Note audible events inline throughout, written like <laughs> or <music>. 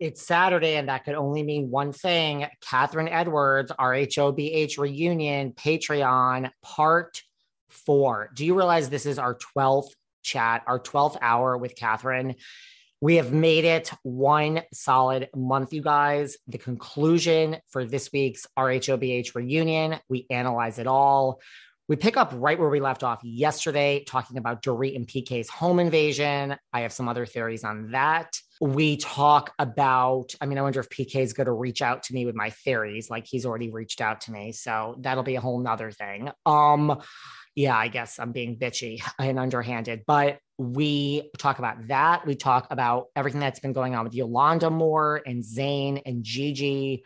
It's Saturday, and that could only mean one thing. Kathryn Edwards, RHOBH reunion, Patreon, part four. Do you realize this is our 12th chat, our 12th hour with Kathryn? We have made it one solid month, you guys. The conclusion for this week's RHOBH reunion, we analyze it all. We pick up right where we left off yesterday, talking about Dorit and PK's home invasion. I have some other theories on that. We talk about, I mean, I wonder if PK is going to reach out to me with my theories, like he's already reached out to me. So that'll be a whole nother thing. Um, yeah, I guess I'm being bitchy and underhanded, but we talk about that. We talk about everything that's been going on with Yolanda Moore and Zayn and Gigi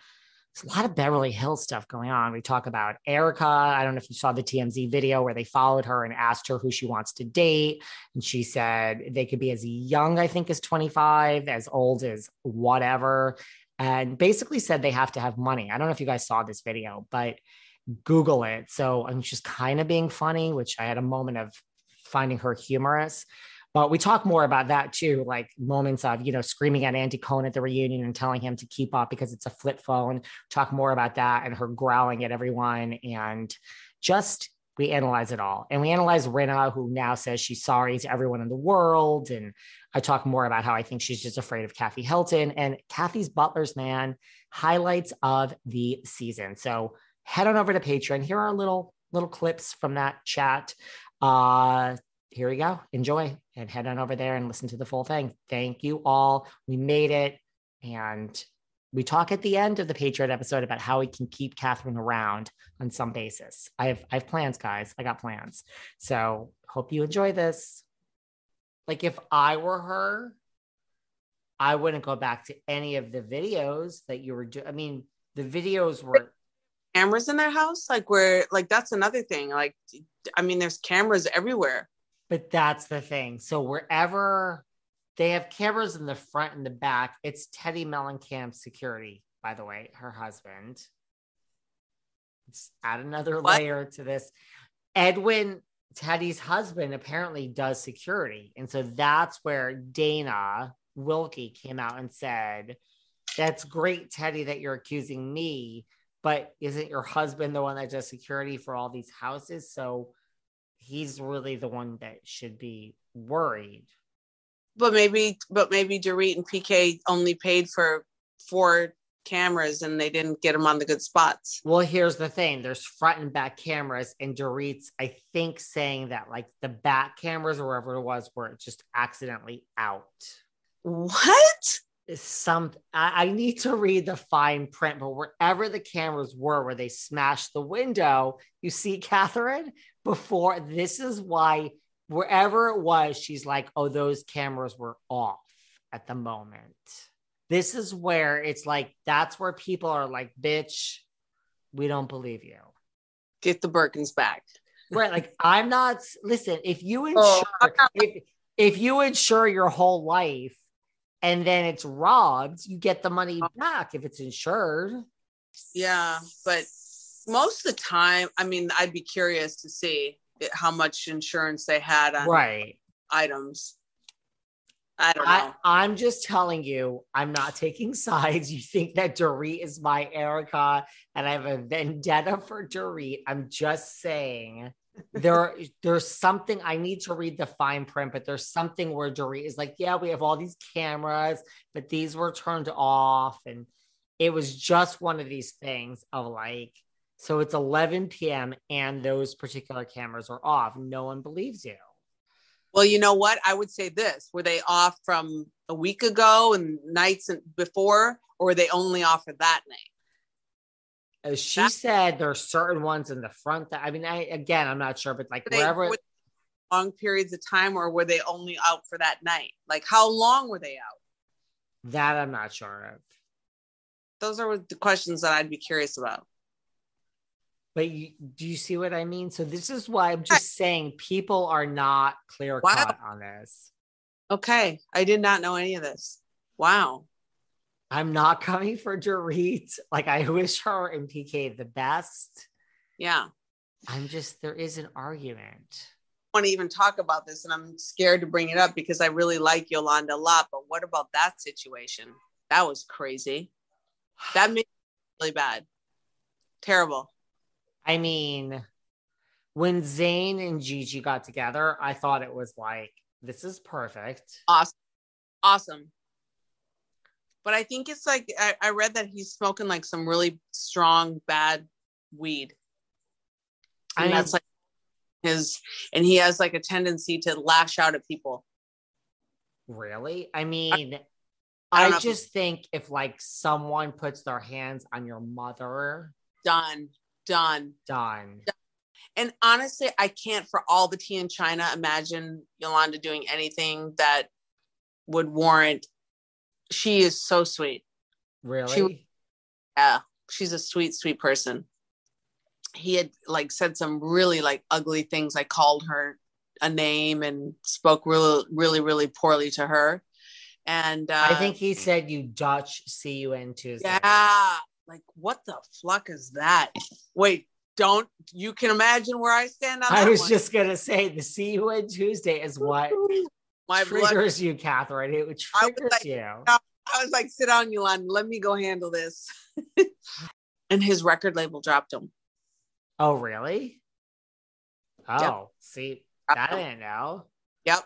there's a lot of Beverly Hills stuff going on. We talk about Erika. I don't know if you saw the TMZ video where they followed her and asked her who she wants to date. And she said they could be as young, I think, as 25, as old as whatever. And basically said they have to have money. I don't know if you guys saw this video, but Google it. So I'm just kind of being funny, which I had a moment of finding her humorous. But we talk more about that too, like moments of, you know, screaming at Andy Cohen at the reunion and telling him to keep up because it's a flip phone. Talk more about that and her growling at everyone. And just we analyze it all. And we analyze Rinna, who now says she's sorry to everyone in the world. And I talk more about how I think she's just afraid of Kathy Hilton and Kathy's Butler's man highlights of the season. So head on over to Patreon. Here are little little clips from that chat. Uh, here we go. Enjoy and head on over there and listen to the full thing. Thank you all. We made it. And we talk at the end of the Patreon episode about how we can keep Kathryn around on some basis. I have I have plans, guys. I got plans. So hope you enjoy this. Like if I were her, I wouldn't go back to any of the videos that you were doing. I mean, the videos were cameras in their house. Like where like that's another thing. Like I mean, there's cameras everywhere. But that's the thing. So wherever they have cameras in the front and the back, it's Teddi Mellencamp security, by the way, her husband. Let's add another what? layer to this. Edwin, Teddi's husband, apparently does security. And so that's where Dana Wilkey came out and said, That's great, Teddi, that you're accusing me, but isn't your husband the one that does security for all these houses? So he's really the one that should be worried. But maybe, but maybe Dorit and PK only paid for four cameras and they didn't get them on the good spots. Well, here's the thing: there's front and back cameras, and Dorit's, I think, saying that like the back cameras or wherever it was were just accidentally out. What? Some I, I need to read the fine print, but wherever the cameras were, where they smashed the window, you see Kathryn before. This is why wherever it was, she's like, oh, those cameras were off at the moment. This is where it's like, that's where people are like, bitch, we don't believe you. Get the Birkins back. right. Like, <laughs> I'm not, listen, if you oh, insure, oh, if, if you insure your whole life and then it's robbed, you get the money oh. back if it's insured. Yeah, but most of the time, I mean, I'd be curious to see it, how much insurance they had on Right. items. I don't know. I, I'm just telling you, I'm not taking <laughs> sides. You think that Dorit is my Erika and I have a vendetta for Dorit. I'm just saying <laughs> there, there's something I need to read the fine print, but there's something where Dorit is like, yeah, we have all these cameras, but these were turned off. And it was just one of these things of like, so it's 11 p.m. and those particular cameras are off. No one believes you. well, you know what? I would say this: were they off from a week ago and nights and before, or were they only off for that night? As she That- said, there are certain ones in the front that I mean, I again, I'm not sure, but like Were wherever they long periods of time, or were they only out for that night? Like, how long were they out? that I'm not sure of. Those are the questions that I'd be curious about. But you, do you see what I mean? So this is why I'm just saying people are not clear Wow. cut on this. Okay, I did not know any of this. Wow. I'm not <laughs> coming for Dorit. Like I wish her and PK the best. Yeah. I'm just there is an argument. I want to even talk about this and I'm scared to bring it up because I really like Yolanda a lot. But what about that situation? That was crazy. That made me really bad. Terrible. I mean, when Zayn and Gigi got together, I thought it was like, this is perfect. Awesome. Awesome. But I think it's like I, I read that he's smoking like some really strong, bad weed. I And mean, that's like his and he has like a tendency to lash out at people. Really? I mean, I I, know if- just think if like someone puts their hands on your mother, Done. Done. done. And honestly, I can't for all the tea in China imagine Yolanda doing anything that would warrant. She is so sweet. Really? Yeah, she's a sweet, sweet person. He had like said some really like ugly things. I called her a name and spoke really, really, really poorly to her. And uh, I think he said you Dutch see you in Tuesday. yeah, like what the fuck is that? Wait, don't you can imagine where I stand on I was one. just gonna say the see you Tuesday is what <laughs> my blood triggers you, Kathryn. It I was triggers like, you. I was like, sit down, Yolanda. Let me go handle this. <laughs> and his record label dropped him. Oh, really? Oh, Yep. see, Dropped that I didn't know. Yep.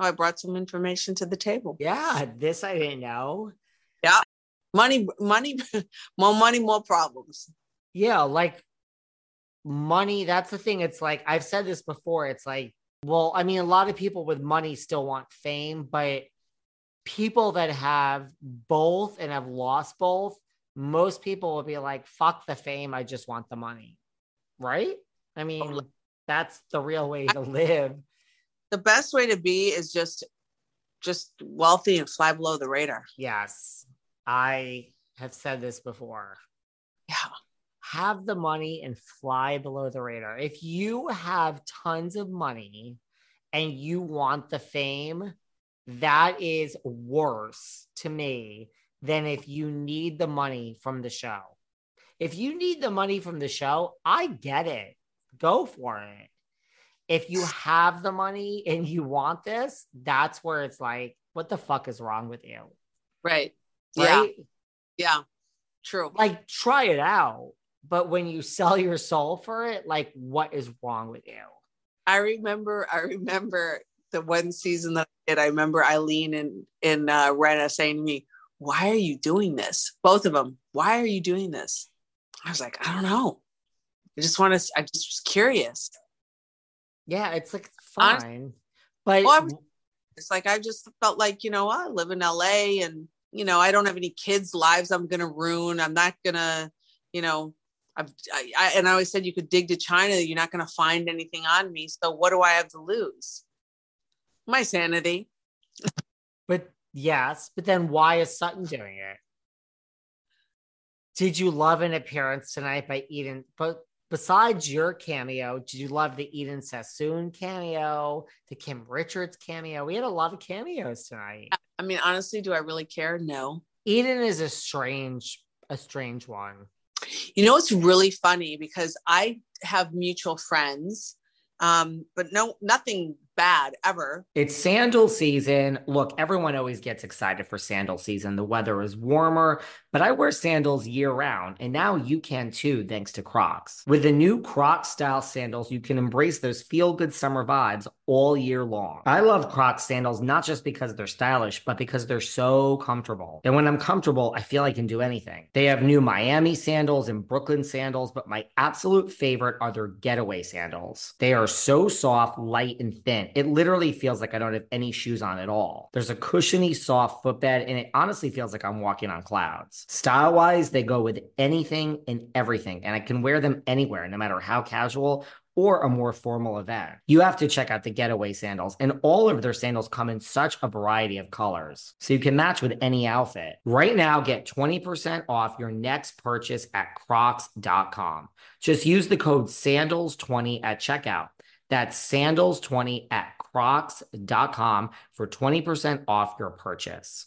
Oh, I brought some information to the table. Yeah, this I didn't know. Money, money, more money, more problems. Yeah, like money, that's the thing. It's like I've said this before. It's like, well, I mean, a lot of people with money still want fame, but people that have both and have lost both, most people will be like, fuck the fame, I just want the money. Right? I mean, Totally. that's the real way to live. The best way to be is just, just wealthy and fly below the radar. Yes. I have said this before. Yeah. have the money and fly below the radar. If you have tons of money and you want the fame, that is worse to me than if you need the money from the show. If you need the money from the show, I get it. Go for it. If you have the money and you want this, that's where it's like, what the fuck is wrong with you? Right. Yeah. Right? Yeah. True. like try it out but when you sell your soul for it like what is wrong with you I remember, I remember the one season that I did. I remember Eileen and, and uh, Rinna saying to me, why are you doing this? Both of them. Why are you doing this? I was like, I don't know. I just want to, I just was curious. yeah it's like fine but Well, It's like I just felt like, you know, I live in LA and, you know, I don't have any kids' lives I'm going to ruin. I'm not going to, you know, I've, I, I, and I always said you could dig to China, you're not going to find anything on me. So what do I have to lose? My sanity. but yes but then why is sutton doing it did you love an appearance tonight by eden but besides your cameo, did you love the Eden Sassoon cameo, the Kim Richards cameo? We had a lot of cameos tonight. I mean, honestly, do I really care? No. Eden is a strange, a strange one. You know, it's really funny because I have mutual friends, um, but no, nothing bad ever. It's sandal season. Look, everyone always gets excited for sandal season. The weather is warmer, but I wear sandals year round, and now you can too, thanks to Crocs. With the new Crocs style sandals, you can embrace those feel good summer vibes all year long. I love Crocs sandals not just because they're stylish, but because they're so comfortable. And when I'm comfortable, I feel I can do anything. They have new Miami sandals and Brooklyn sandals, but my absolute favorite are their getaway sandals. They are so soft, light, and thin. It literally feels like I don't have any shoes on at all. There's a cushiony, soft footbed, and it honestly feels like I'm walking on clouds. Style wise, they go with anything and everything, and I can wear them anywhere, no matter how casual or a more formal event. You have to check out the Getaway sandals, and all of their sandals come in such a variety of colors, so you can match with any outfit. Right now, get 20% off your next purchase at crocs.com. Just use the code SANDALS20 at checkout. That's sandals20 at crocs.com for 20% off your purchase.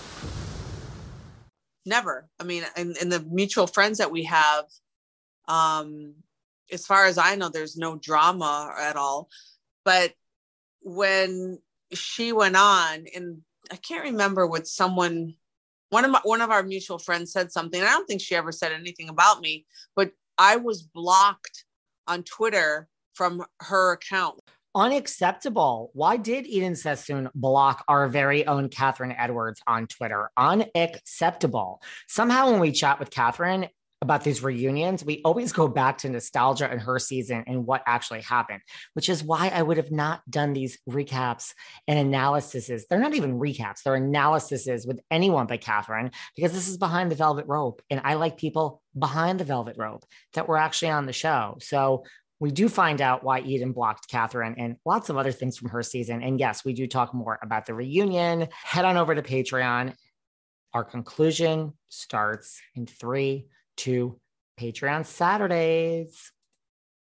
Never. I mean, in the mutual friends that we have, um, as far as I know, there's no drama at all. But when she went on, and I can't remember what someone one of my one of our mutual friends said something. I don't think she ever said anything about me, but I was blocked on Twitter from her account. Unacceptable. Why did Eden Sassoon block our very own Kathryn Edwards on Twitter? Unacceptable. Somehow, when we chat with Kathryn, about these reunions, we always go back to nostalgia and her season and what actually happened, which is why I would have not done these recaps and analyses. They're not even recaps, they're analyses with anyone but Kathryn, because this is behind the velvet rope. And I like people behind the velvet rope that were actually on the show. So we do find out why Eden blocked Kathryn and lots of other things from her season. And yes, we do talk more about the reunion. Head on over to Patreon. Our conclusion starts in three two, Patreon Saturdays.